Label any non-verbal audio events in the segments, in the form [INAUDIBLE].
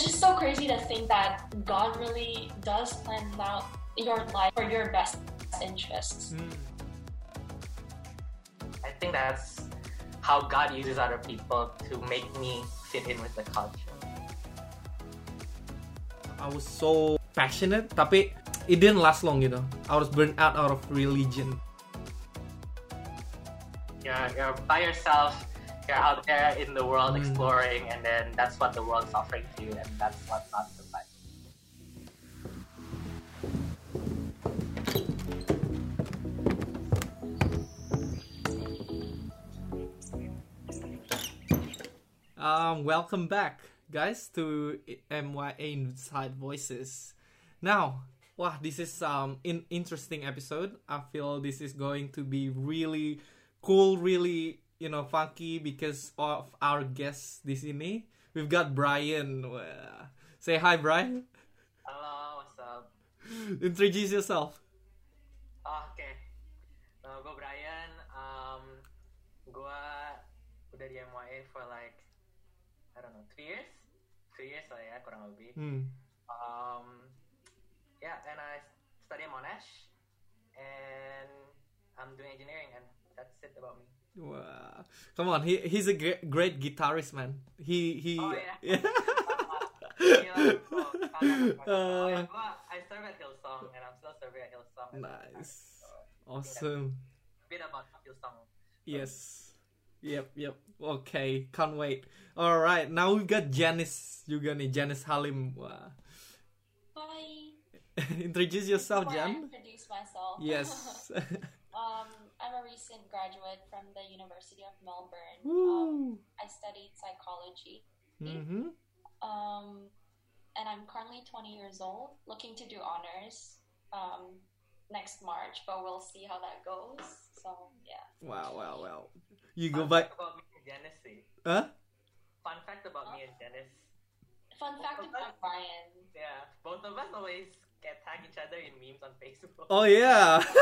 it's just so crazy to think that God really does plan out your life for your best interests. Hmm. I think that's how God uses other people to make me fit in with the culture. I was so passionate, tapi it didn't last long, you know. I was burnt out out of religion. You're, you're by yourself, you're out there in the world Mm. exploring, and then that's what the world's offering to you, and that's what's not the life. Um, welcome back, guys, to MYA Inside Voices. Now, wow, this is um in interesting episode. I feel this is going to be really cool, really you know funky because of our guests di sini. We've got Brian. Say hi, Brian. Hello, what's up? Introduce yourself. Oh, Oke, Nama gue Brian. Um, gue udah di MYA for like I don't know three years, three years lah ya kurang lebih. Hmm. Um, yeah, and I study at Monash, and I'm doing engineering, and that's it about me. Wow. Come on, he he's a great, great guitarist, man. He he. Oh, yeah. Gila, kangen, kangen. Uh, I serve at Hillsong, and I'm still serving at Hillsong. nice. Awesome. Bit about Hillsong. Yes. Yep, yep. Okay, can't wait. All right, now we've got Janice juga nih, Janice Halim. Wah. [LAUGHS] Bye. Introduce yourself, Before I Jan. introduce myself. Yes. [LAUGHS] um, I'm a recent graduate from the University of Melbourne. Um, I studied psychology. Mhm. Um, and I'm currently 20 years old, looking to do honors um, next March, but we'll see how that goes. So, yeah. Wow, wow, wow. You go Fun back. fact about me and Janice sih. Huh? Fun fact about me and Dennis. Fun fact about Brian. Yeah, both of us always get tag each other in memes on Facebook. Oh yeah. [LAUGHS] [LAUGHS]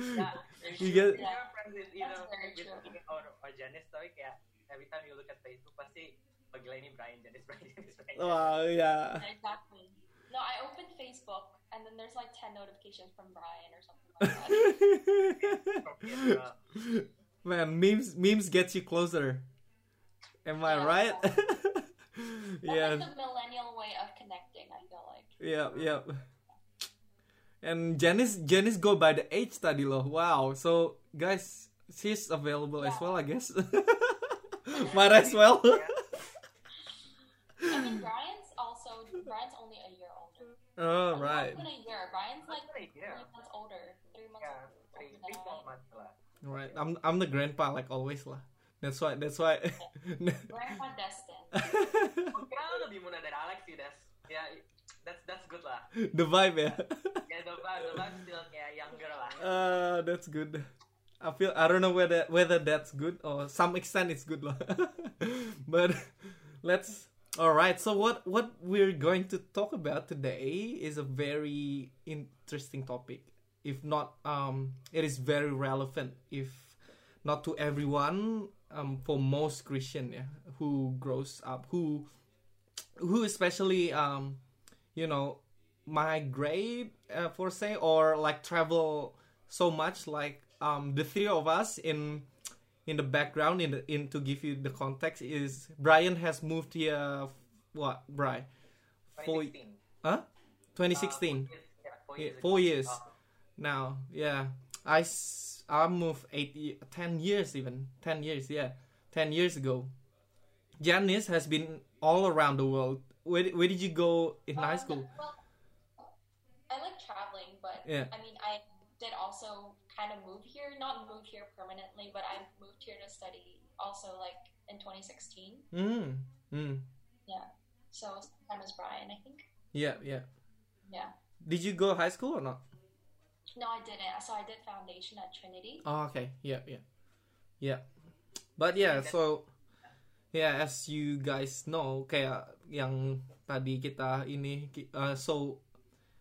Yeah, You get- if you're friends with, you That's know, very with true. or, or Janice, tapi kayak every time you look at Facebook pasti oh gila ini Brian, Janice, Brian, [LAUGHS] Janice, Brian. wow, yeah. Exactly. No, I opened Facebook, and then there's like 10 notifications from Brian or something like that. Man, memes memes gets you closer. Am I Yeah. right? That's yeah. like the millennial way of connecting, I feel like. Yep, yep. And Janice Janice go by the age tadi loh. Wow. So guys, she's available as well, I guess. Might as well. I mean, Brian's also, Brian's only a year older. oh Well, right. Not even a year. Brian's like Not even a year. three months older. Three months Yeah, older three, I'm months lah. Right. I'm I'm the grandpa like always lah. That's why that's why Grandpa Destin. Kira lu lebih muda dari Alex sih, Des. Ya, that's that's good lah. the vibe ya. Ya, the vibe, the vibe still kayak younger lah. Uh that's good. I feel I don't know whether whether that's good or some extent it's good lah. [LAUGHS] but let's all right. So what what we're going to talk about today is a very interesting topic. If not, um, it is very relevant. If not to everyone, um, for most Christian, yeah, who grows up, who who especially um, you know, migrate uh, for say or like travel so much like um the three of us in in the background in the, in to give you the context is Brian has moved here what Brian four 2016. huh? 2016 Uh, yeah, four Yeah, years four years. Uh, now yeah. I s- I moved eight ye- 10 years even. 10 years yeah. 10 years ago. Janice has been all around the world where, where did you go in high Um, school Well, I like traveling, but Yeah. I mean, I did also kind of move here. Not move here permanently, but I moved here to study also like in 2016. mm. Mm. So same as Brian, I think. yeah yeah Yeah. did you go high school or not No, I didn't. So I did foundation at Trinity. Oh, okay. Yeah, yeah. Yeah. But yeah, so yeah, as you guys know, kayak yang tadi kita ini uh, so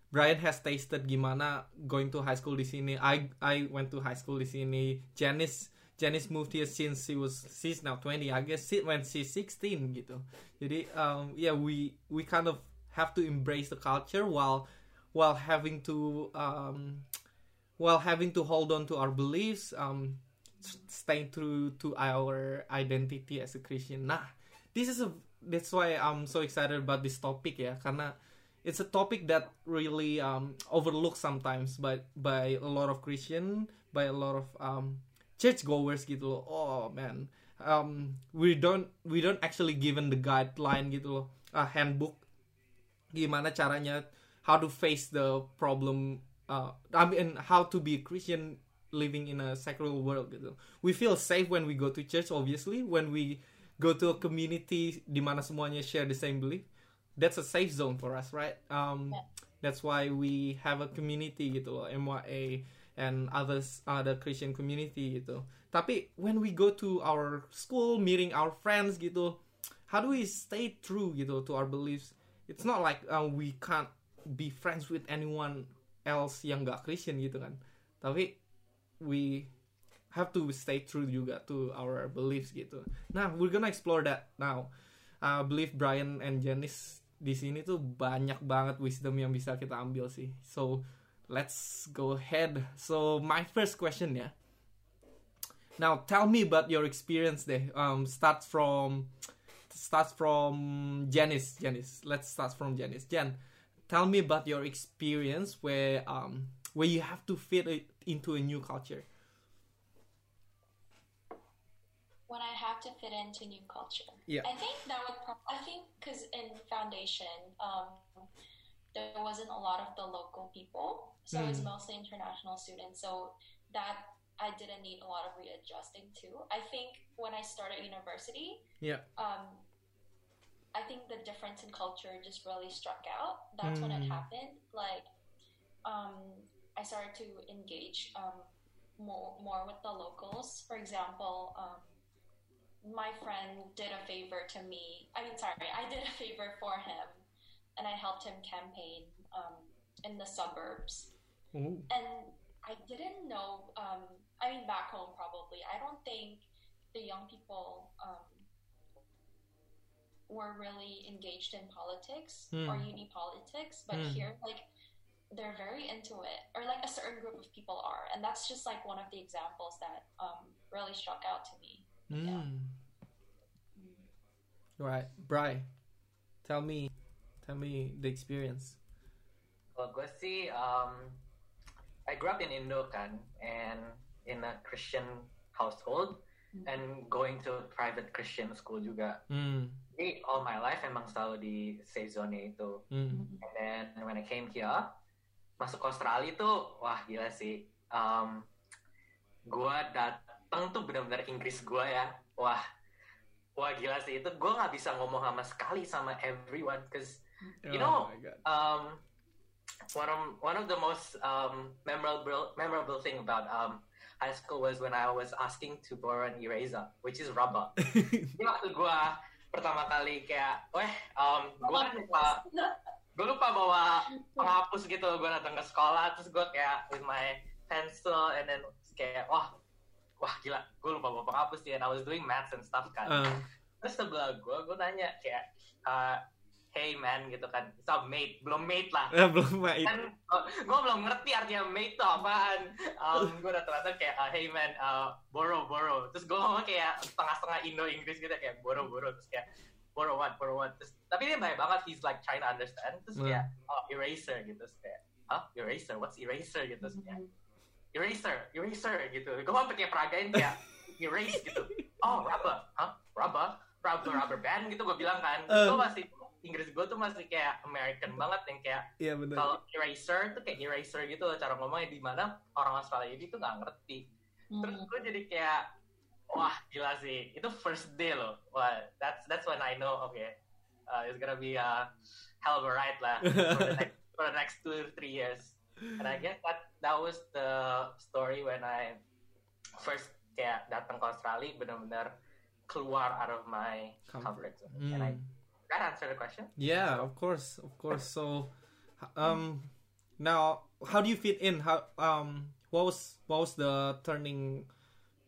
Brian has tasted gimana going to high school di sini. I I went to high school di sini. Janice Janice moved here since she was she's now 20 I guess she, when she's 16 gitu jadi um, yeah we we kind of have to embrace the culture while while having to um, while having to hold on to our beliefs um, staying true to our identity as a Christian. Nah this is a that's why I'm so excited about this topic ya. Karena it's a topic that really um, overlooked sometimes by by a lot of Christian by a lot of um, churchgoers gitu loh. Oh man. Um, we don't we don't actually given the guideline gitu loh. A handbook. Gimana caranya how to face the problem uh, I mean how to be a Christian living in a secular world gitu. We feel safe when we go to church obviously. When we go to a community di mana semuanya share the same belief that's a safe zone for us right? Um, Yeah. that's why we have a community gitu loh MYA and others other Christian community gitu. Tapi when we go to our school meeting our friends gitu how do we stay true gitu to our beliefs? It's not like uh, we can't be friends with anyone else yang gak Christian gitu kan. Tapi we have to stay true juga to our beliefs gitu. Nah we're gonna explore that now. I believe Brian and Janice di sini tuh banyak banget wisdom yang bisa kita ambil sih. So let's go ahead. So my first question ya. Now tell me about your experience deh. Um start from start from Janice. Janice, let's start from Janice. Jan, tell me about your experience where um where you have to fit it into a new culture. when I have to fit into new culture. Yeah. I think that would. Pro- I think because in foundation, um, there wasn't a lot of the local people, so it was Mm. mostly international students. So that I didn't need a lot of readjusting to. I think when I started university, Yeah. um, I think the difference in culture just really struck out. That's when it Mm. happened. Like, um, I started to engage um, more more with the locals. For example, um, my friend did a favor to me. I mean, sorry, I did a [LAUGHS] favor for him, and I helped him campaign um, in the suburbs Ooh. and I didn't know. Um, I mean, back home probably. I don't think the young people um, were really engaged in politics or Hmm. uni politics, but Hmm. here, like, they're very into it, or like a certain group of people are, and that's just like one of the examples that um, really struck out to me. Mm. Right, Bry, tell me, tell me the experience. Kalau gue sih, um, I grew up in Indo kan, and in a Christian household, and going to a private Christian school juga. Mm. All my life emang selalu di safe zone itu. Mm. And then when I came here, masuk ke Australia tuh, wah gila sih. Um, gua dateng tuh benar-benar Inggris gua ya. Wah, wah gila sih. Itu gua nggak bisa ngomong sama sekali sama everyone, cause You know- oh my god. um, one of one of the most um, memorable memorable thing about um, high school was when I was asking to borrow an eraser, which is rubber. Ini [LAUGHS] waktu gua pertama kali kayak, weh, um, gua kan lupa, [LAUGHS] gue lupa bawa penghapus gitu. Gue datang ke sekolah, terus gue kayak with my pencil, and then kayak, wah, wah gila, gue lupa bawa penghapus sih. And I was doing maths and stuff kan. Uh, Terus sebelah gue, gue nanya kayak, uh, hey man gitu kan, stop mate, belum mate lah eh, belum main. kan gue belum ngerti artinya mate itu apaan um, gue udah ternyata kayak uh, hey man uh, borrow borrow terus gue ngomong kayak setengah-setengah Indo Inggris gitu kayak borrow borrow terus kayak borrow what borrow what terus tapi dia baik banget he's like trying to understand. Terus kayak oh eraser gitu. Terus kayak huh eraser? What's eraser? Gitu. Terus kayak eraser eraser gitu. Gue sampai kayak peragain kayak erase gitu. Oh rubber. Huh rubber? Rubber rubber band? Gitu gue bilang kan. Uh. gue masih Inggris gue tuh masih kayak American banget yang kayak Iya kalau eraser tuh kayak eraser gitu loh cara ngomongnya. Di mana orang Australia ini tuh nggak ngerti. Terus Mm. gue jadi kayak wah gila sih itu first day loh wah that's that's when I know okay uh, it's gonna be a hell of a ride lah [LAUGHS] for the next, for the next two or three years and I guess that that was the story when I first kayak datang ke Australia benar-benar keluar out of my Comfort. comfort zone and I Mm. that answer the question Yeah, of course, of course. So, um, now how do you fit in? How um, what was what was the turning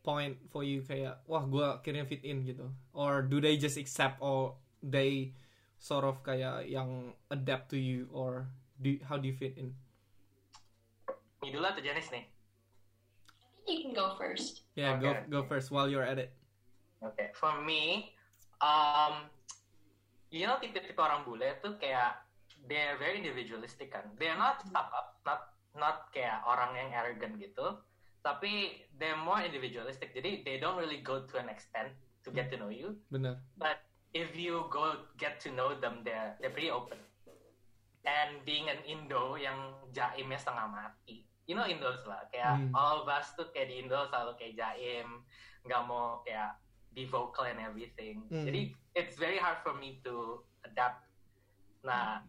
point for you kayak wah gue akhirnya fit in gitu or do they just accept or they sort of kayak yang adapt to you or do how do you fit in Ini dulu atau Janice nih? You can go first. yeah go Okay. go first while you're at it Oke, for me, um, you know tipe-tipe orang bule tuh kayak they're very individualistic kan. They're not stuck up, not not kayak orang yang arrogant gitu, tapi they're more individualistic. Jadi they don't really go to an extent to get to know you. benar But if you go get to know them, they're they're pretty open. And being an Indo yang jaimnya setengah mati, you know Indos lah, kayak Hmm. all of us tuh kayak di Indo selalu kayak jaim, nggak mau kayak be vocal and everything. Hmm. Jadi it's very hard for me to adapt. Nah,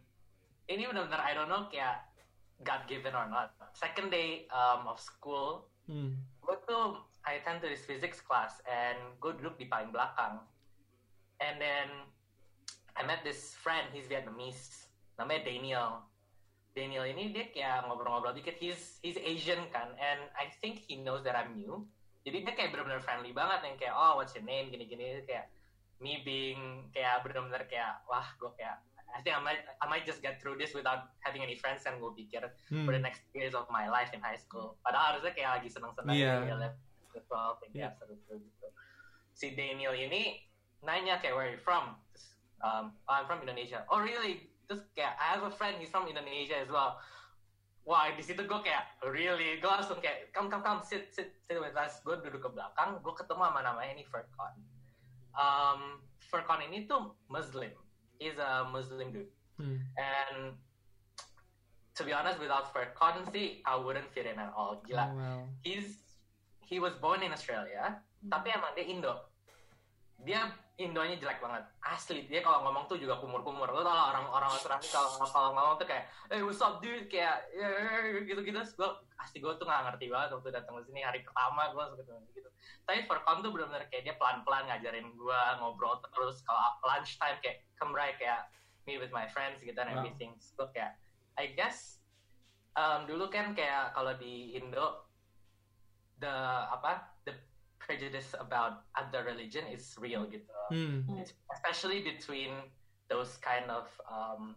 ini benar-benar I don't know kayak God given or not. Second day um, of school, hmm. gue tuh I attend to this physics class and gue duduk di paling belakang. And then I met this friend he's Vietnamese namanya Daniel. Daniel ini dia kayak ngobrol-ngobrol dikit. He's he's Asian kan and I think he knows that I'm new. Jadi dia kayak bener-bener friendly banget yang kayak oh what's your name? gini-gini. Kayak me being kayak bener-bener kayak wah gue kayak I think I might I might just get through this without having any friends and gue pikir Hmm. for the next years of my life in high school. Padahal harusnya kayak lagi seneng-seneng Iya. ya, level 12, kayak Iya. seru-seru gitu. Si Daniel ini nanya kayak where are you from? Terus, um, "Oh, I'm from Indonesia. Oh really? Terus kayak I have a friend he's from Indonesia as well. Wah di situ gue kayak really, gue langsung kayak come come come sit sit sit with us. Gue duduk ke belakang, gue ketemu sama namanya ini Furqan. Um, Furqan ini tuh Muslim. He's a Muslim dude. Hmm. And to be honest, without sih, I wouldn't fit in at all. Gila. Oh, wow. He's he was born in Australia, tapi emang dia Indo. Dia Indonya jelek banget. Asli dia kalau ngomong tuh juga kumur-kumur. Lo tau lah orang-orang Australia kalau kalau ngomong tuh kayak, hey what's up dude, kayak "Eh," gitu-gitu. Terus gue asli gue tuh gak ngerti banget waktu datang ke sini hari pertama gue langsung ketemu gitu. Tapi Furqan tuh benar-benar kayak dia pelan-pelan ngajarin gue ngobrol terus kalau lunch time kayak kembali kayak me with my friends gitu and Wow. everything. So kayak I guess um, dulu kan kayak kalau di Indo the apa the prejudice about other religion is real gitu. Hmm. Especially between those kind of um,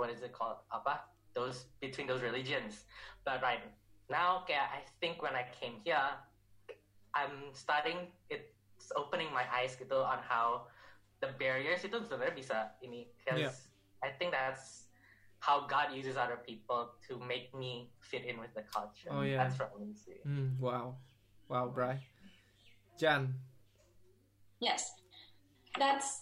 what is it called apa those between those religions. But right now, kayak I think when I came here, I'm starting it's opening my eyes gitu on how the barriers itu sebenarnya bisa ini because Yeah. I think that's how God uses other people to make me fit in with the culture. Oh, yeah. That's from me sih. Hmm. Wow. Wow, Bry. Jan. Yes, that's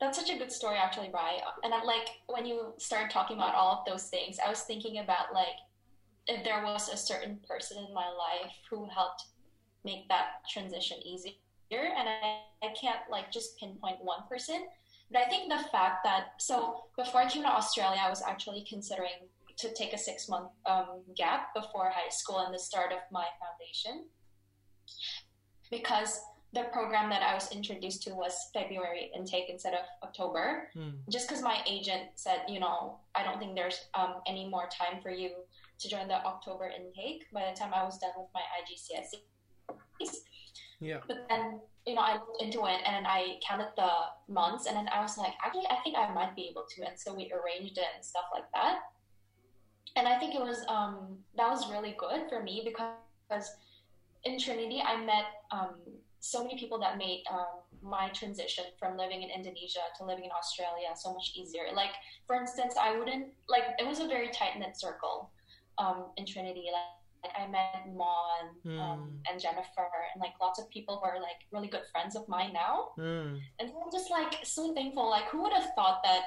that's such a good story, actually, Bri. And I like when you started talking about all of those things. I was thinking about like if there was a certain person in my life who helped make that transition easier, and I, I can't like just pinpoint one person. But I think the fact that so before I came to Australia, I was actually considering to take a six month um, gap before high school and the start of my foundation because the program that I was introduced to was February intake instead of October. Hmm. Just because my agent said, you know, I don't think there's um, any more time for you to join the October intake by the time I was done with my IGCSEs. Yeah. But then, you know, I looked into it and I counted the months and then I was like, actually, I think I might be able to. And so we arranged it and stuff like that. And I think it was, um, that was really good for me because in Trinity, I met um, so many people that made um, my transition from living in Indonesia to living in Australia so much easier. Like, for instance, I wouldn't, like, it was a very tight knit circle um, in Trinity. Like, I met Mon um, and Jennifer and like lots of people who are like really good friends of mine now. Hmm. And so I'm just like so thankful. Like, who would have thought that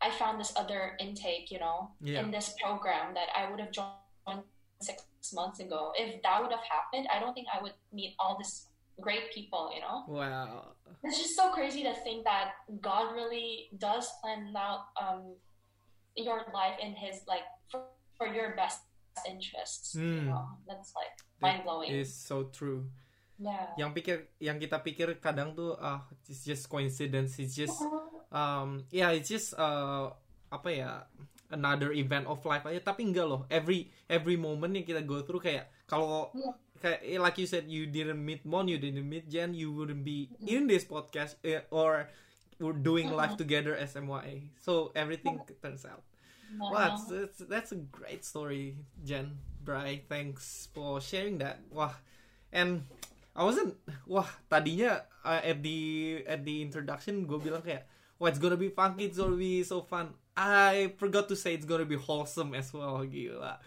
I found this other intake, you know, Yeah. in this program that I would have joined six months ago? If that would have happened, I don't think I would meet all this great people, you know? Wow. It's just so crazy to think that God really does plan out um, your life in His, like, for, for your best interests. You Hmm. know? That's like mind blowing. is so true. Yeah. Yang pikir, yang kita pikir kadang tuh, ah, it's just coincidence. It's just, um, yeah, it's just, uh, apa ya, another event of life aja. Tapi enggak loh. Every every moment yang kita go through kayak kalau Iya. kayak eh, like you said you didn't meet Mon, you didn't meet Jen, you wouldn't be in this podcast eh, or we're doing life together as MYA. So everything turns out. Wow, that's, that's, that's a great story, Jen. Bry, thanks for sharing that. Wah, and I wasn't. Wah, tadinya uh, at the at the introduction gue bilang kayak, wah it's gonna be funky, it's gonna be so fun. I forgot to say it's gonna be wholesome as well, gila.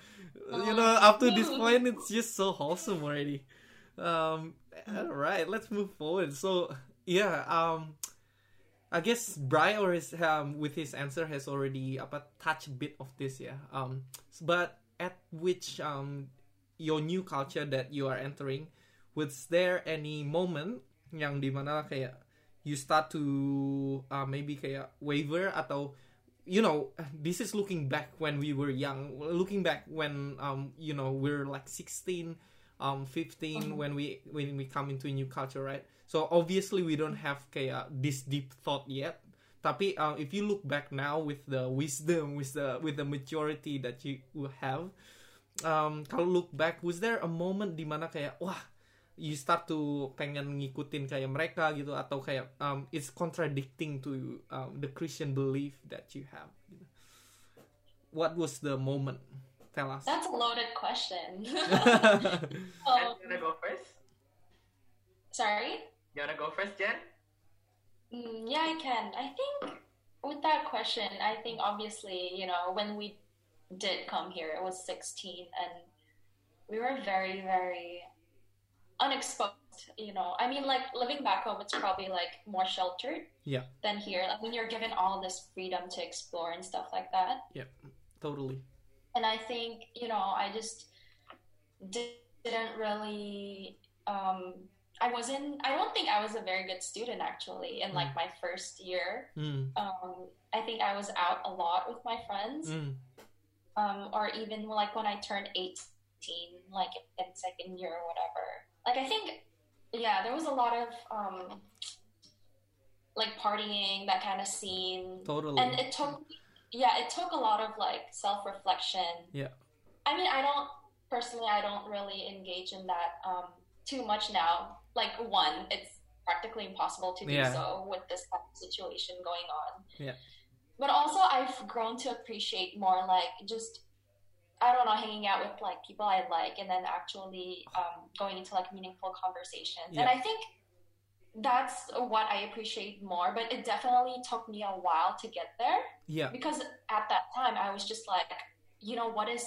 You know, up to this point, it's just so wholesome already. Um, all right, let's move forward. So yeah, um, I guess Brian or his um with his answer has already apa touched a bit of this yeah. Um, but at which um your new culture that you are entering, was there any moment yang dimana kayak you start to uh, maybe kayak waver atau you know this is looking back when we were young. Looking back when um you know we're like 16 um 15 when we when we come into a new culture right? So obviously we don't have kayak this deep thought yet. Tapi um, if you look back now with the wisdom with the with the maturity that you will have um kalau look back was there a moment dimana kayak wah you start to pengen ngikutin kayak mereka gitu atau kayak um, it's contradicting to um, the Christian belief that you have. Gitu. What was the moment? Tell us. That's a loaded question. Jen, [LAUGHS] [LAUGHS] um, you wanna go first? sorry? You wanna go first, Jen? Mm, yeah, I can. I think with that question, I think obviously, you know, when we did come here, it was 16 and we were very, very unexposed, you know. I mean, like living back home, it's probably like more sheltered Yeah, than here. Like when you're given all this freedom to explore and stuff like that. Yeah. Totally. And I think, you know, I just didn't really um I wasn't I don't think I was a very good student actually in like my first year. Mm, Um I think I was out a lot with my friends. mm, Um or even like when I turned 18 like in second year or whatever. Like I think yeah, there was a lot of um like partying, that kind of scene totally. and it took yeah it took a lot of like self-reflection Yeah. i mean i don't personally i don't really engage in that um, too much now like one it's practically impossible to do Yeah. so with this kind of situation going on Yeah. but also i've grown to appreciate more like just i don't know hanging out with like people i like and then actually um, going into like meaningful conversations and i think that's what i appreciate more but it definitely took me a while to get there yeah, because at that time I was just like, you know, what is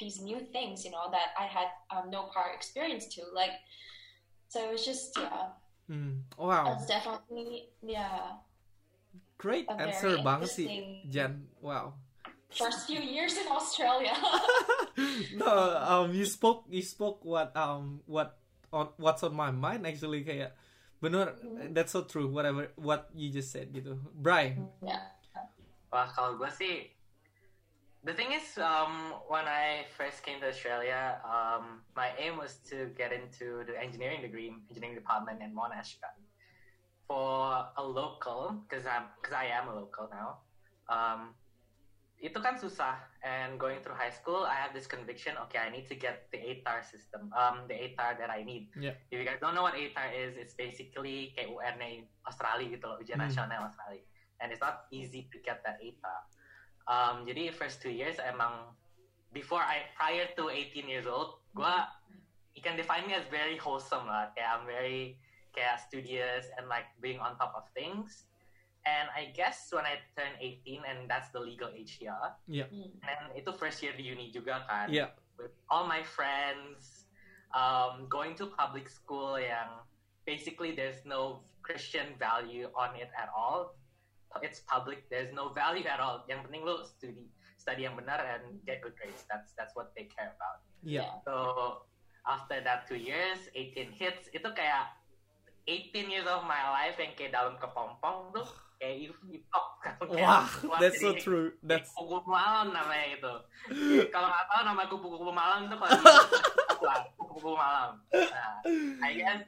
these new things, you know, that I had um, no prior experience to, like. So it was just yeah, mm. Wow, that's definitely yeah. great answer banget sih, interesting- Jen. Wow. First few years in Australia. [LAUGHS] no, um, you spoke, you spoke what, um, what on what's on my mind actually kayak bener. That's so true. Whatever, what you just said gitu. Bry. yeah. Wah, kalau gue sih, the thing is, um, when I first came to Australia, um, my aim was to get into the engineering degree, engineering department in Monash. kan. For a local, because I'm, because I am a local now, um, itu kan susah. And going through high school, I have this conviction. Okay, I need to get the ATAR system, um, the ATAR that I need. Yeah. If you guys don't know what ATAR is, it's basically kayak UN Australia gitu loh, ujian Hmm. nasional Australia. And it's not easy to get that ATAR. Um, jadi first two years emang before I prior to 18 years old, gua you can define me as very wholesome lah. Kayak I'm very kayak studious and like being on top of things. And I guess when I turn 18 and that's the legal age here, Mm. and itu first year di uni juga kan Yeah. with all my friends, um, going to public school yang basically there's no Christian value on it at all. It's public, there's no value at all. Yang penting lu studi study yang benar and get good grades. That's that's what they care about. Yeah. So after that two years, 18 hits, itu kayak 18 years of my life yang kayak dalam kepompong tuh kayak ipok [LAUGHS] Wah, that's so true. That's kupu-kupu malam namanya itu. [LAUGHS] kalau nggak tahu nama kupu-kupu malam itu kalau [LAUGHS] kupu-kupu malam. Nah, I guess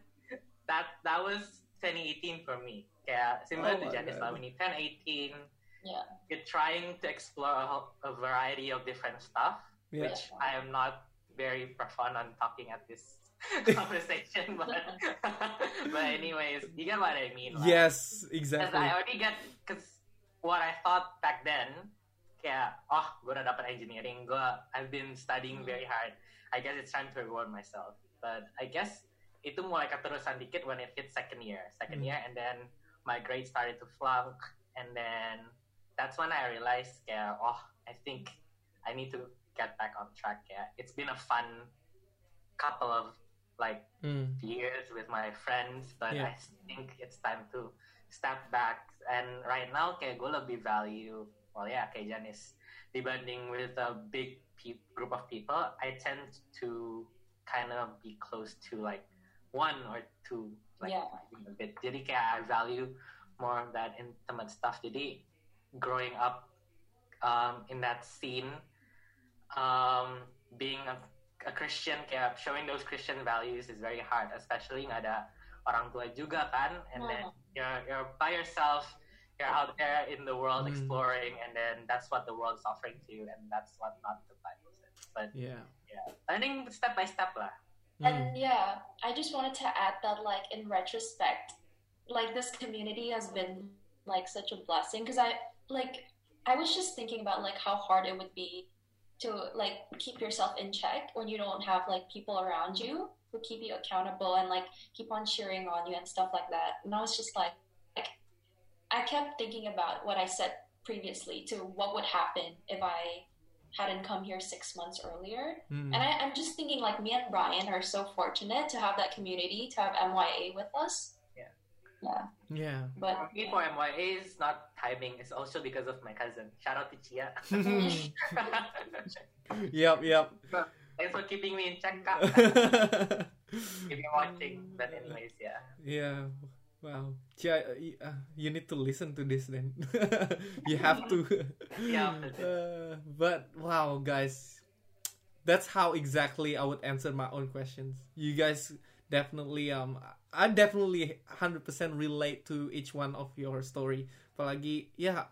that that was 2018 for me. Kayak similar Oh to Janice God. lah, when you turn 18, Yeah. you're trying to explore a, a variety of different stuff, yeah. which I am not very profound on talking at this [LAUGHS] conversation, but [LAUGHS] but anyways, you get what I mean. right? yes, Because exactly. I already get, because what I thought back then, kayak, oh, gue udah dapat engineering, gue, I've been studying very hard. I guess it's time to reward myself. But I guess itu mulai keterusan dikit when it hit second year. Second Hmm. year, and then my grades started to flunk, and then that's when I realized, kayak, oh, I think I need to get back on track. Yeah, it's been a fun couple of like Mm, years with my friends, but Yeah. I think it's time to step back. And right now, kayak gue lebih value, well ya, kayak Janice, dibanding with a big pe- group of people, I tend to kind of be close to like one or two, like Yeah. a bit. Jadi kayak I value more of that intimate stuff. Jadi growing up um, in that scene, um, being a, a Christian, kayak showing those Christian values is very hard, especially nggak ada orang tua juga kan, and then you're you're by yourself, you're out there in the world Mm. exploring, and then that's what the world's offering to you, and that's what not the Bible says. But yeah. yeah, learning step by step lah. Mm, And yeah, I just wanted to add that, like, in retrospect, like, this community has been, like, such a blessing. Because I, like, I was just thinking about, like, how hard it would be to, like, keep yourself in check when you don't have, like, people around you who keep you accountable and, like, keep on cheering on you and stuff like that. And I was just like, like I kept thinking about what I said previously to what would happen if I hadn't come here six months earlier. mm. And I, I'm just thinking, like, me and Brian are so fortunate to have that community, to have MYA with us. Yeah. Yeah. yeah. But For me, for MYA is not timing. It's also because of my cousin. Shout out to Chia. [LAUGHS] yep, yep. Thanks for keeping me in check, Kak. if you're watching. But anyways, yeah. yeah. Wow. Yeah, uh, uh, you need to listen to this then. [LAUGHS] you have to. [LAUGHS] Yeah. Uh, but wow, guys, that's how exactly I would answer my own questions. You guys definitely um I definitely 100% relate to each one of your story. Apalagi ya yeah,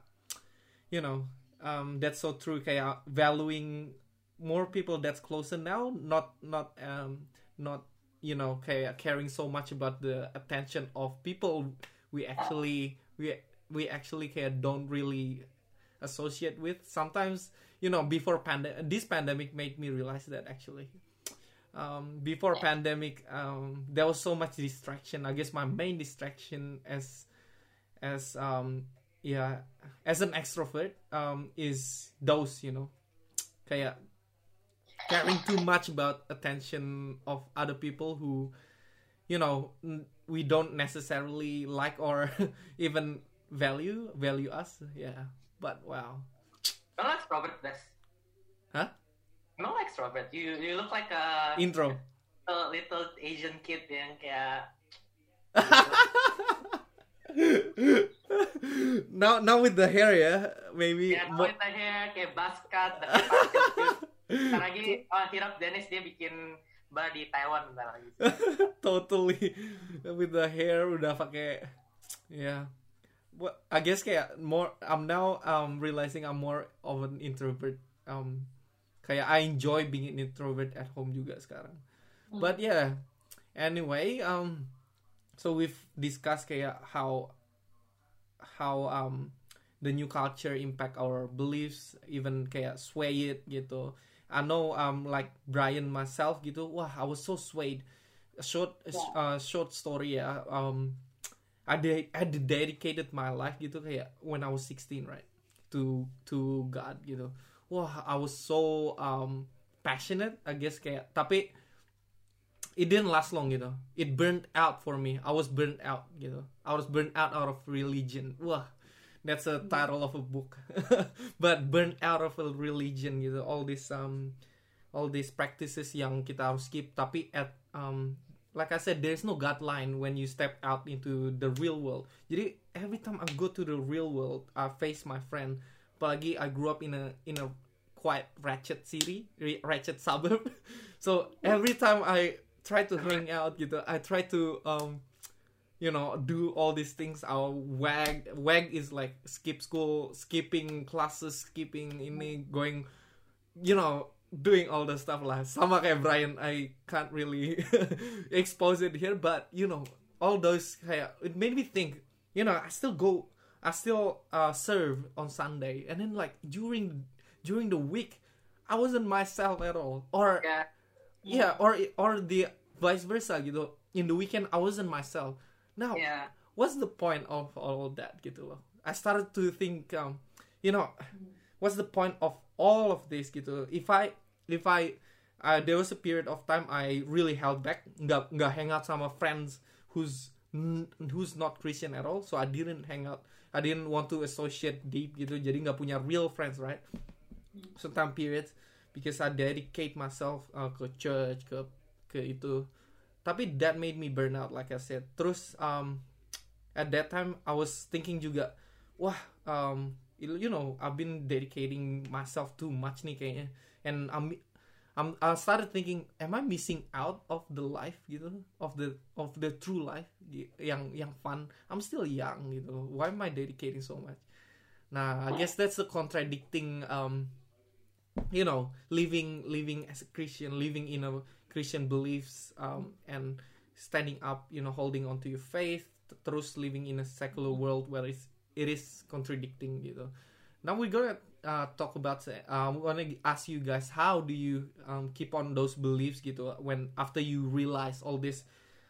you know, um that's so true. Kayak valuing more people that's closer now, not not um not you know kayak caring so much about the attention of people we actually we we actually kayak don't really associate with. Sometimes you know before pandemic this pandemic made me realize that actually um, before pandemic um, there was so much distraction. I guess my main distraction as as um yeah as an extrovert um is those you know. Kayak caring too much about attention of other people who you know n- we don't necessarily like or [LAUGHS] even value value us. Yeah. But wow. No like Robert Best. Huh? No like Robert. You you look like a intro little, little Asian kid yang kayak [LAUGHS] now now with the hair yeah maybe ya mo- with the hair kayak basket basket Ntar lagi [LAUGHS] oh, Hirap Dennis dia bikin bar di Taiwan bentar lagi. [LAUGHS] totally with the hair udah pakai yeah what I guess kayak more I'm now um realizing I'm more of an introvert um kayak I enjoy being an introvert at home juga sekarang. But yeah anyway um so we've discussed kayak how how um the new culture impact our beliefs even kayak sway it gitu. I know um like Brian myself gitu wah I was so swayed. Short uh, short story ya um I de- I dedicated my life gitu kayak when I was 16 right? To to God gitu wah I was so um passionate I guess kayak. Tapi it didn't last long gitu. It burned out for me. I was burnt out gitu. I was burnt out out of religion. Wah that's a title of a book. [LAUGHS] But burnt out of a religion gitu. All this um all these practices yang kita harus keep tapi at um like I said there's no guideline when you step out into the real world. Jadi every time I go to the real world I face my friend apalagi I grew up in a in a quite ratchet city ratchet suburb [LAUGHS] so every time I try to hang out gitu I try to um you know do all these things our wag wag is like skip school skipping classes skipping ini going you know doing all the stuff lah. Sama kayak Brian, I can't really [LAUGHS] expose it here, but you know, all those kayak it made me think. You know, I still go, I still uh, serve on Sunday, and then like during during the week, I wasn't myself at all, or Yeah. yeah, or or the vice versa gitu. In the weekend, I wasn't myself. Now, Yeah. what's the point of all of that gitu loh? I started to think, um, you know, what's the point of all of this gitu? If I, if I, uh, there was a period of time I really held back, nggak nggak hang out sama friends who's n- who's not Christian at all, so I didn't hang out. I didn't want to associate deep gitu, jadi nggak punya real friends, right? Certain periods because I dedicate myself uh, ke church ke ke itu. Tapi that made me burn out like I said. Terus um, at that time I was thinking juga wah um, you know I've been dedicating myself too much nih kayaknya. And I'm I'm I started thinking am I missing out of the life gitu? Of the of the true life y- yang yang fun? I'm still young gitu. Why am I dedicating so much? Nah I guess that's the contradicting um you know living living as a christian living in a christian beliefs um and standing up you know holding on to your faith terus living in a secular world where it's, it is contradicting gitu. Now we're gonna uh, talk about uh, I'm gonna ask you guys how do you um, keep on those beliefs gitu when after you realize all this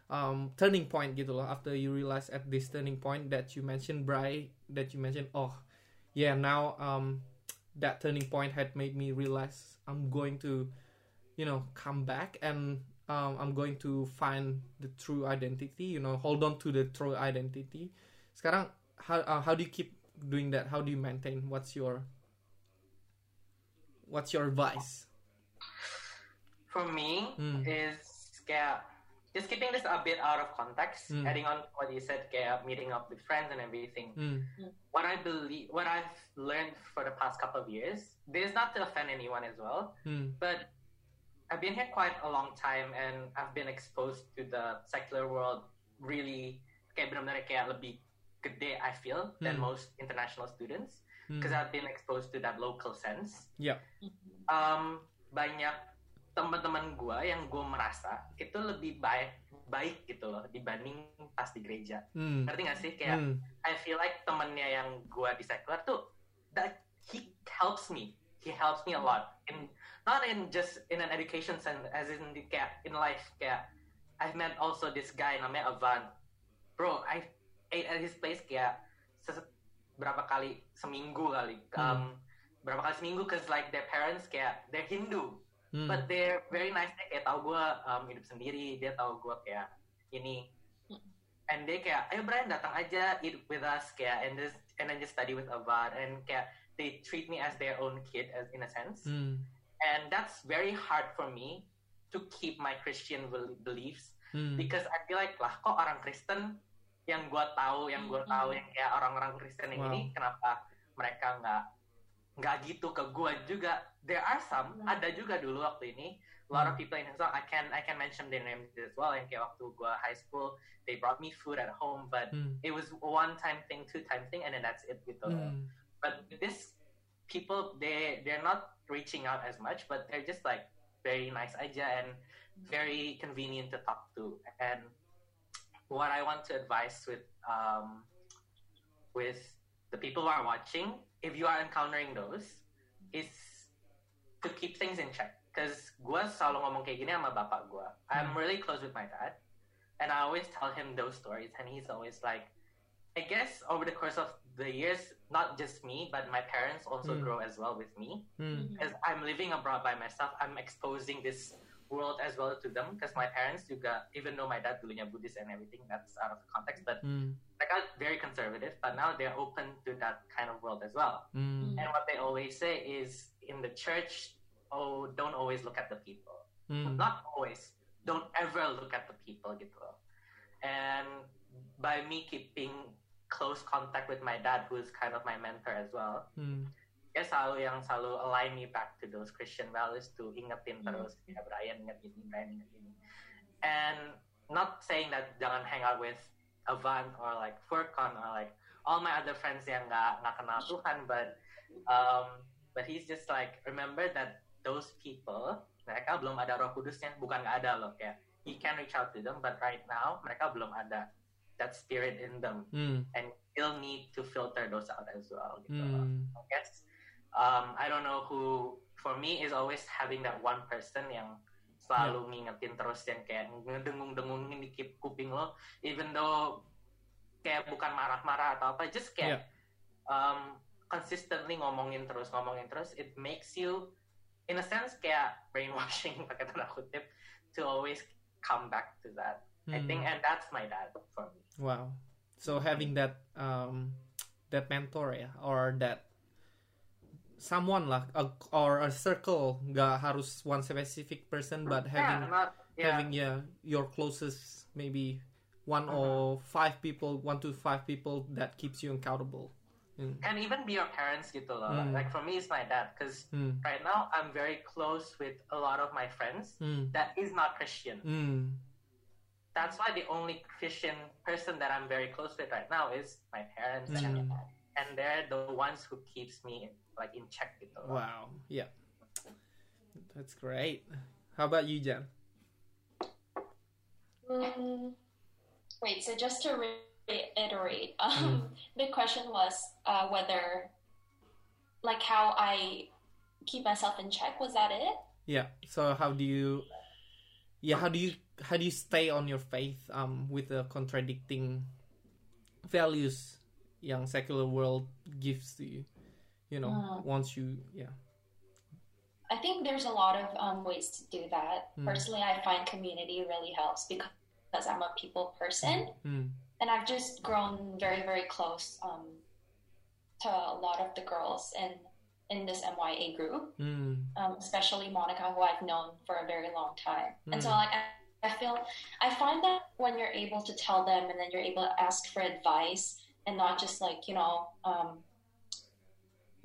um, turning point gitu loh after you realize at this turning point that you mentioned Bry that you mentioned oh yeah now um that turning point had made me realize I'm going to, you know, come back and um, I'm going to find the true identity. You know, hold on to the true identity. Sekarang, how uh, how do you keep doing that? How do you maintain? What's your what's your advice? For me, Hmm. is kayak just keeping this a bit out of context, Hmm. adding on what you said, kayak meeting up with friends and everything. Mm, What I believe, what I've learned for the past couple of years, this is not to offend anyone as well, mm, but I've been here quite a long time and I've been exposed to the secular world really kayak benar-benar kayak lebih gede I feel than Hmm. most international students mm. because I've been exposed to that local sense. Yeah. Um, banyak teman-teman gue yang gue merasa itu lebih baik baik gitu loh dibanding pas di gereja. Mm, Ngerti gak sih kayak mm, I feel like temennya yang gue di secular tuh that he helps me. He helps me a lot in not in just in an education sense as in the kayak in life kayak I've met also this guy namanya Avan. Bro, I ate at his place kayak berapa kali seminggu kali. Um, berapa kali seminggu cause like their parents kayak they're Hindu. Mm, but they're very nice. Dia kayak tahu gue um, hidup sendiri. Dia tahu gue kayak ini. And dia kayak ayo Brian datang aja eat with us kayak and just and then just study with Avad. And kayak they treat me as their own kid as in a sense. Mm, and that's very hard for me to keep my Christian bel- beliefs. Mm, because I feel like lah kok orang Kristen yang gue tahu yang gue tahu yang kayak orang-orang Kristen yang Wow. ini kenapa mereka nggak nggak gitu ke gue juga? There are some ada juga dulu waktu ini a lot of people in Hillsong I can I can mention their names as well yang kayak waktu gue high school they brought me food at home but mm, it was a one time thing two time thing and then that's it gitu. Mm, but this people they they're not reaching out as much but they're just like very nice aja and very convenient to talk to and what i want to advise with um with the people who are watching if you are encountering those is to keep things in check because gue selalu ngomong kayak gini sama bapak gue I'm really close with my dad and I always tell him those stories and he's always like I guess over the course of the years, not just me, but my parents also Mm. grow as well with me. mm, I'm living abroad by myself, I'm exposing this world as well to them. Because my parents juga, even though my dad dulunya Buddhist and everything, that's out of context, but mm, like I'm very conservative. But now they're open to that kind of world as well. mm, And what they always say is, in the church, oh, don't always look at the people mm, not always don't ever look at the people gitu loh and by me keeping close contact with my dad who is kind of my mentor as well mm, dia selalu yang selalu align me back to those Christian values to ingetin Hmm. terus ya Brian inget ini Brian inget ini and not saying that jangan hang out with Avant or like Furcon or like all my other friends yang nggak nggak kenal Tuhan but um, but he's just like remember that those people mereka belum ada Roh Kudusnya, bukan nggak ada loh kayak you can reach out to them, but right now mereka belum ada that spirit in them, Hmm. and you'll need to filter those out as well. Gitu. Hmm. I guess um, I don't know who for me is always having that one person yang selalu ngingetin terus yang kayak ngedengung-dengungin di kuping lo. Even though kayak bukan marah-marah atau apa just kayak um, consistently ngomongin terus ngomongin terus it makes you in a sense kayak brainwashing [LAUGHS] pakai tanda kutip to always come back to that. I think Hmm. and that's my dad for me. Wow. So having that um that mentor ya or that someone lah a, or a circle nggak harus one specific person but having yeah, not, yeah. having yeah your closest maybe one Uh-huh. or five people one to five people that keeps you accountable. Mm. can even be your parents gitu loh Hmm. like for me it's my dad because Mm. right now I'm very close with a lot of my friends Mm. that is not Christian. Mm. That's why the only Christian person that I'm very close with right now is my parents, and, Mm. And they're the ones who keeps me like in check gitu. loh. Wow. Yeah. That's great. How about you, Jen? Mm, wait, so just to reiterate, [LAUGHS] um, the question was uh, whether, like, how I keep myself in check. Was that it? Yeah. So how do you Yeah, how do you how do you stay on your faith um with the contradicting values yang secular world gives to you? You know, Mm. once you yeah. I think there's a lot of um, ways to do that. Mm. Personally, I find community really helps because, I'm a people person, Mm. and I've just grown very, very close um, to a lot of the girls in in this MYA group. Mm. um, especially Monica, who I've known for a very long time. And so, Mm. like, I, I feel, I find that when you're able to tell them and then you're able to ask for advice and not just like, you know, um,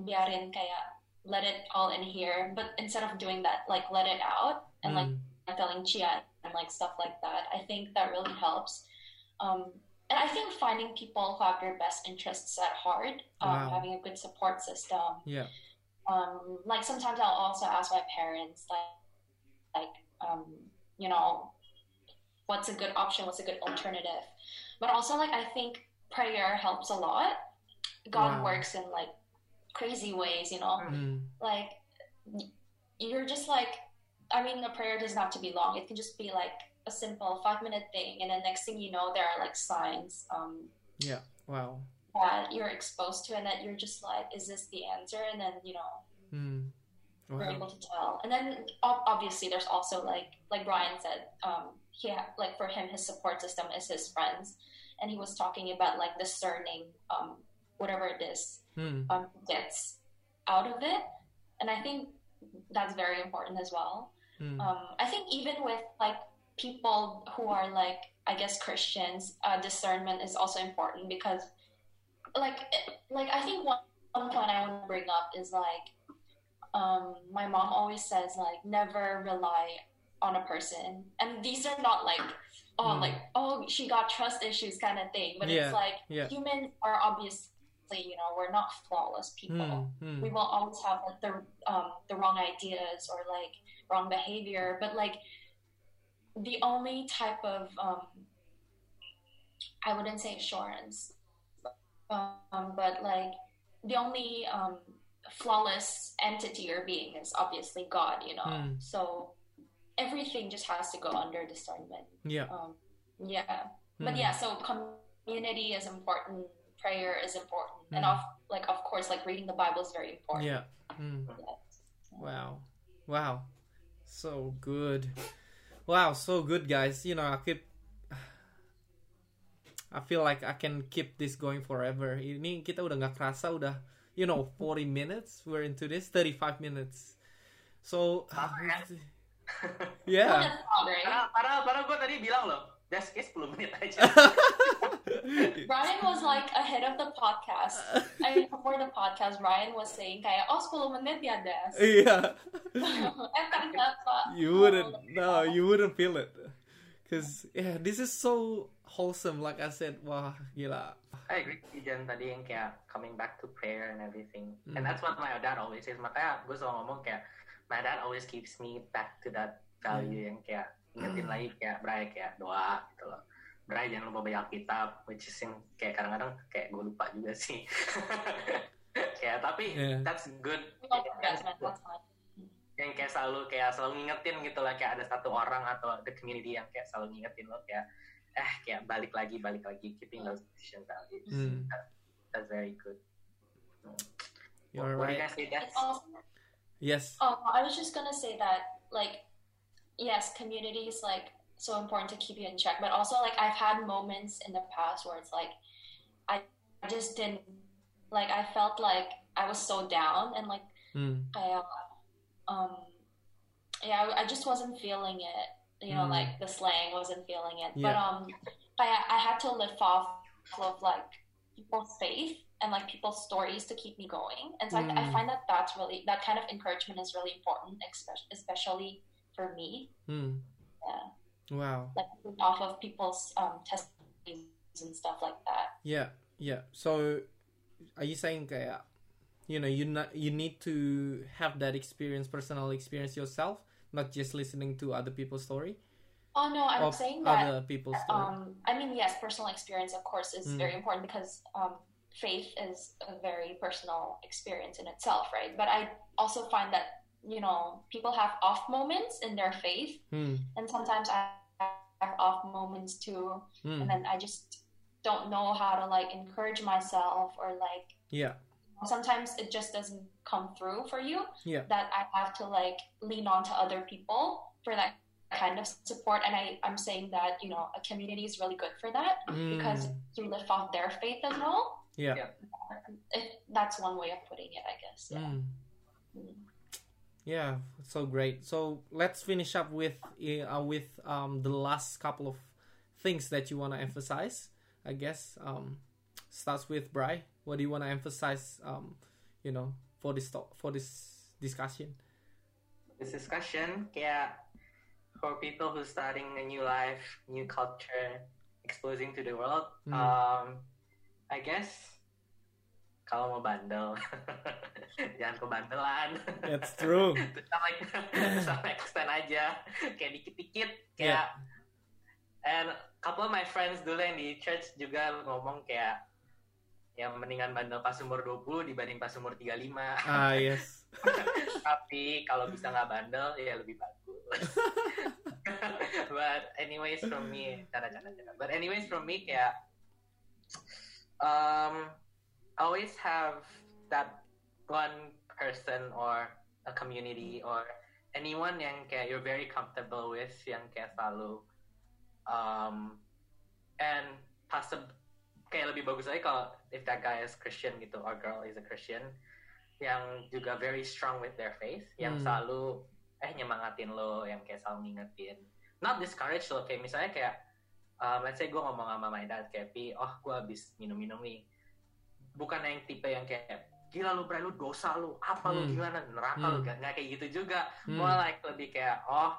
biarin kayak, let it all in here. But instead of doing that, like, let it out and like Mm. telling Chia and like stuff like that, I think that really helps. Um, and I think finding people who have your best interests at heart, um, Wow. having a good support system, Yeah. um, like sometimes I'll also ask my parents, like, like, um, you know, what's a good option, what's a good alternative. But also, like, I think prayer helps a lot. God Wow. works in like crazy ways, you know. Mm. Like, you're just like, I mean, the prayer doesn't have to be long. It can just be like a simple five minute thing, and then next thing you know, there are like signs. Um, Wow. that you're exposed to and that you're just like is this the answer and then you know Mm. we're able to tell and then obviously there's also like like brian said um he ha- like for him his support system is his friends and he was talking about like discerning um whatever it is Mm. um gets out of it and i think that's very important as well Mm. um, I think even with like people who are like I guess Christians, uh, discernment is also important because like like I think one, one point I want to bring up is like um, my mom always says like never rely on a person, and these are not like oh Mm. like oh she got trust issues kind of thing, but Yeah, it's like yeah. humans are obviously you know we're not flawless people Mm. we Mm. will always have like the um the wrong ideas or like wrong behavior but like the only type of um i wouldn't say assurance um but like the only um flawless entity or being is obviously god you know Mm. so everything just has to go under discernment Yeah. um yeah but Mm. yeah so community is important prayer is important and Mm. of like of course like reading the bible is very important Yeah. Mm. Wow. Wow. So good. Wow, so good guys. You know, I keep I feel like I can keep this going forever. Ini kita udah nggak kerasa udah you know 40 minutes we're into this 35 minutes. So yeah. Karena, karena, karena gue tadi bilang loh, that's case 10 menit aja. [LAUGHS] Brian was like ahead of the podcast. I mean, before the podcast, Brian was saying kayak, oh 10 menit ya, Des. yeah. [LAUGHS] eh, ternyata. You wouldn't no, you wouldn't feel it. Cause yeah, this is so wholesome. Like I said, wah gila. I agree Jan tadi yang kayak coming back to prayer and everything. Hmm. And that's what my dad always says. Makanya gue selalu ngomong kayak, my dad always keeps me back to that value yang kayak ingetin lagi kayak Bray kayak doa gitu loh. Bray jangan lupa baca Alkitab which is yang kayak kadang-kadang kayak gue lupa juga sih. [LAUGHS] Kayak tapi Yeah. that's good. Oh, man, that's fine. yang kayak selalu kayak selalu ngingetin gitu lah kayak ada satu orang atau the community yang kayak selalu ngingetin lo kayak eh kayak balik lagi balik lagi keeping those Christian values Hmm. That- that's very good. You're what do you right. guys say that's also Yes. Oh, I was just gonna say that, like, yes, community is like so important to keep you in check, but also like I've had moments in the past where it's like I I just didn't like I felt like I was so down and like Hmm. I um yeah I, I just wasn't feeling it. You know, Mm. like the slang wasn't feeling it. But um I I had to lift off of like people's faith and like people's stories to keep me going. And so I, I Mm. find that that's really that kind of encouragement is really important, especially especially for me. Hmm. Yeah, Wow. like off of people's um testimonies and stuff like that. Yeah, yeah. So, are you saying kayak, you know, you not you need to have that experience, personal experience yourself, not just listening to other people's story Oh no, I'm or saying that other people's um I mean yes, personal experience of course is Mm. very important because um faith is a very personal experience in itself, right? But I also find that you know people have off moments in their faith, Hmm. and sometimes I have off moments too, Hmm. and then I just don't know how to like encourage myself or like Yeah. sometimes it just doesn't come through for you Yeah. that i have to like lean on to other people for that kind of support and i i'm saying that you know a community is really good for that because Hmm. you lift off their faith as well Yeah. Yeah. if that's one way of putting it i guess yeah Hmm. Mm. Yeah, so great. So let's finish up with uh, with um, the last couple of things that you want to emphasize. I guess um, starts with Bry. What do you want to emphasize? Um, you know, for this talk, for this discussion. this discussion kayak for people who starting a new life, new culture, exposing to the world. Hmm. Um, I guess kalau mau bandel, [LAUGHS] jangan kebandelan. That's true. to some extent aja, kayak dikit-dikit kayak. And couple of my friends dulu yang di church juga ngomong kayak yang mendingan bandel pas umur 20 dibanding pas umur 35. Ah yes. [LAUGHS] tapi kalau bisa nggak bandel ya lebih bagus. [LAUGHS] But anyways from me cara cara cara. But anyways from me kayak um always have that one person or a community or anyone yang kayak you're very comfortable with yang kayak selalu um and possible kayak lebih bagus lagi kalau if that guy is Christian gitu or girl is a Christian yang juga very strong with their faith yang Hmm. selalu eh nyemangatin lo yang kayak selalu ngingetin not discourage lo kayak misalnya kayak um, let's say gue ngomong sama my dad kayak pi oh gue habis minum-minum nih bukan yang tipe yang kayak gila lu Bray lu dosa lu apa lu Hmm. gimana neraka lu Hmm. gak, nggak kayak gitu juga Hmm. more like lebih kayak oh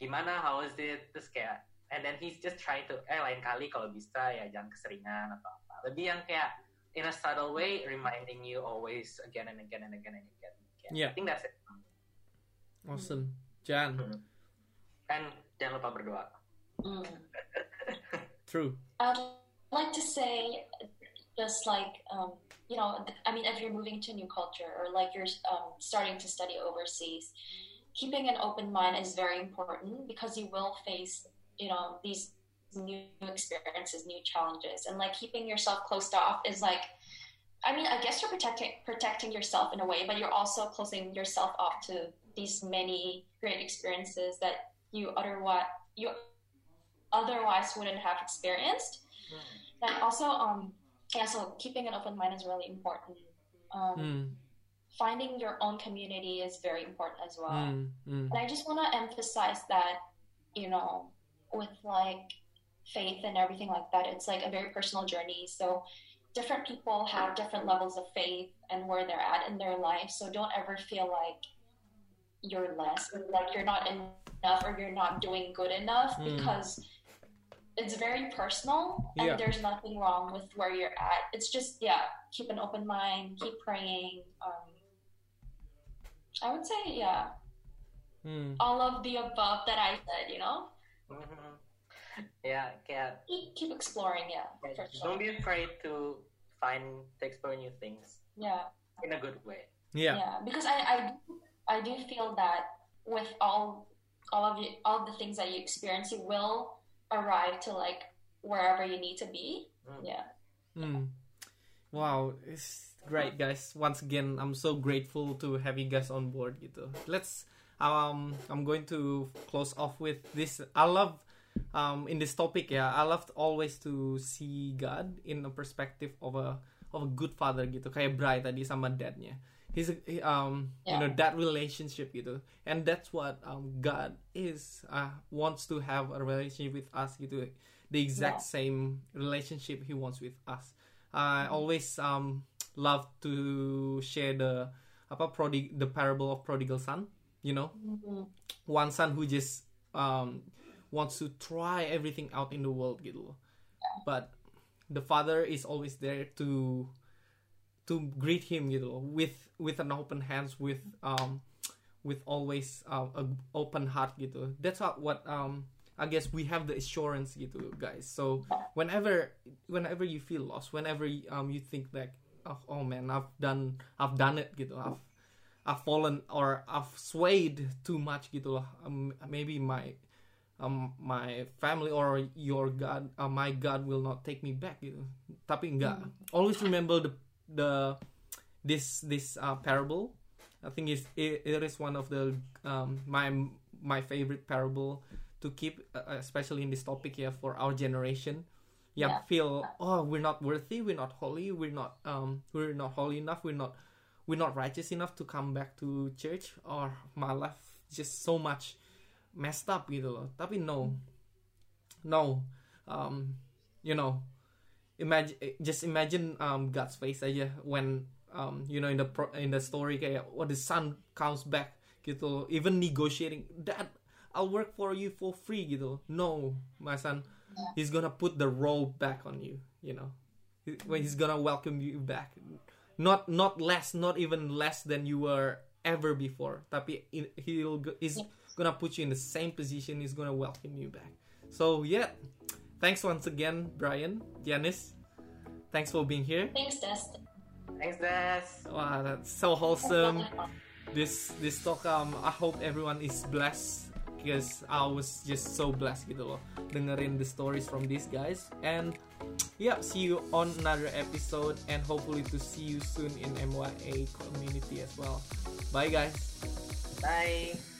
gimana how is it terus kayak and then he's just trying to eh lain kali kalau bisa ya jangan keseringan atau apa lebih yang kayak in a subtle way reminding you always again and again and again and again Kayak, Yeah. I think that's it Awesome. Jan. and jangan lupa berdoa Mm. [LAUGHS] True. I'd like to say, just like, um, you know, I mean, if you're moving to a new culture or like you're um, starting to study overseas, keeping an open mind is very important because you will face, you know, these new experiences, new challenges, and like keeping yourself closed off is like, I mean, I guess you're protecting protecting yourself in a way, but you're also closing yourself off to these many great experiences that you otherwise you otherwise wouldn't have experienced. And also, um, yeah, so keeping an open mind is really important. Um, Hmm. Finding your own community is very important as well. Hmm. Hmm. And I just want to emphasize that, you know, with like faith and everything like that, it's like a very personal journey. So different people have different levels of faith and where they're at in their life. So don't ever feel like you're less, or like you're not enough, or you're not doing good enough Mm. because it's very personal and Yeah. there's nothing wrong with where you're at. It's just, yeah, keep an open mind, keep praying. Um, I would say, yeah, Hmm. all of the above that I said. You know, Mhm. Yeah, keep, keep exploring. Yeah, for sure. don't be afraid to find to explore new things Yeah. in a good way. Yeah. yeah because I, I do- I do feel that with all all of you all the things that you experience you will arrive to like wherever you need to be Mm. yeah Hmm. Wow, it's great, guys. Once again, I'm so grateful to have you guys on board. Gitu. Let's. Um, I'm going to close off with this. I love. Um, in this topic, yeah, I love always to see God in a perspective of a of a good father gitu. Kayak Bray tadi sama dadnya. He's a, he- um, you know, that relationship gitu. And that's what um God is. Uh, wants to have a relationship with us gitu. The exact Yeah. same relationship He wants with us. I always um love to share the apa prodig the parable of prodigal son. You know, one son who just um wants to try everything out in the world gitu loh. But the father is always there to to greet him gitu loh, with with an open hands with um with always um, a open heart gitu. That's what, what um I guess we have the assurance gitu guys. So whenever whenever you feel lost, whenever um you think like oh, oh man I've done I've done it gitu. I've I've fallen or I've swayed too much gitu loh. Um, maybe my um my family or your God uh, my God will not take me back gitu. Tapi enggak. Always remember the the this this uh, parable. I think is it, it is one of the um my my favorite parable to keep uh, especially in this topic yeah for our generation. Yeah, Yeah. feel oh we're not worthy, we're not holy, we're not um we're not holy enough, we're not we're not righteous enough to come back to church or my life just so much messed up gitu loh. Tapi no. No. Um you know, imagine just imagine um God's face aja when um you know in the pro- in the story kayak what the son comes back gitu even negotiating dad I'll work for you for free gitu no my son. He's gonna put the robe back on you you know. When he's gonna welcome you back. Not not less not even less than you were ever before. Tapi he'll go, he's gonna put you in the same position he's gonna welcome you back. So yeah. Thanks once again Brian Janice. Thanks for being here. Thanks Des Thanks, Des. wow that's so wholesome. This this talk um I hope everyone is blessed because I was just so blessed gitu loh dengerin the stories from these guys. And yeah see you on another episode and hopefully to see you soon in MYA community as well. Bye guys. Bye.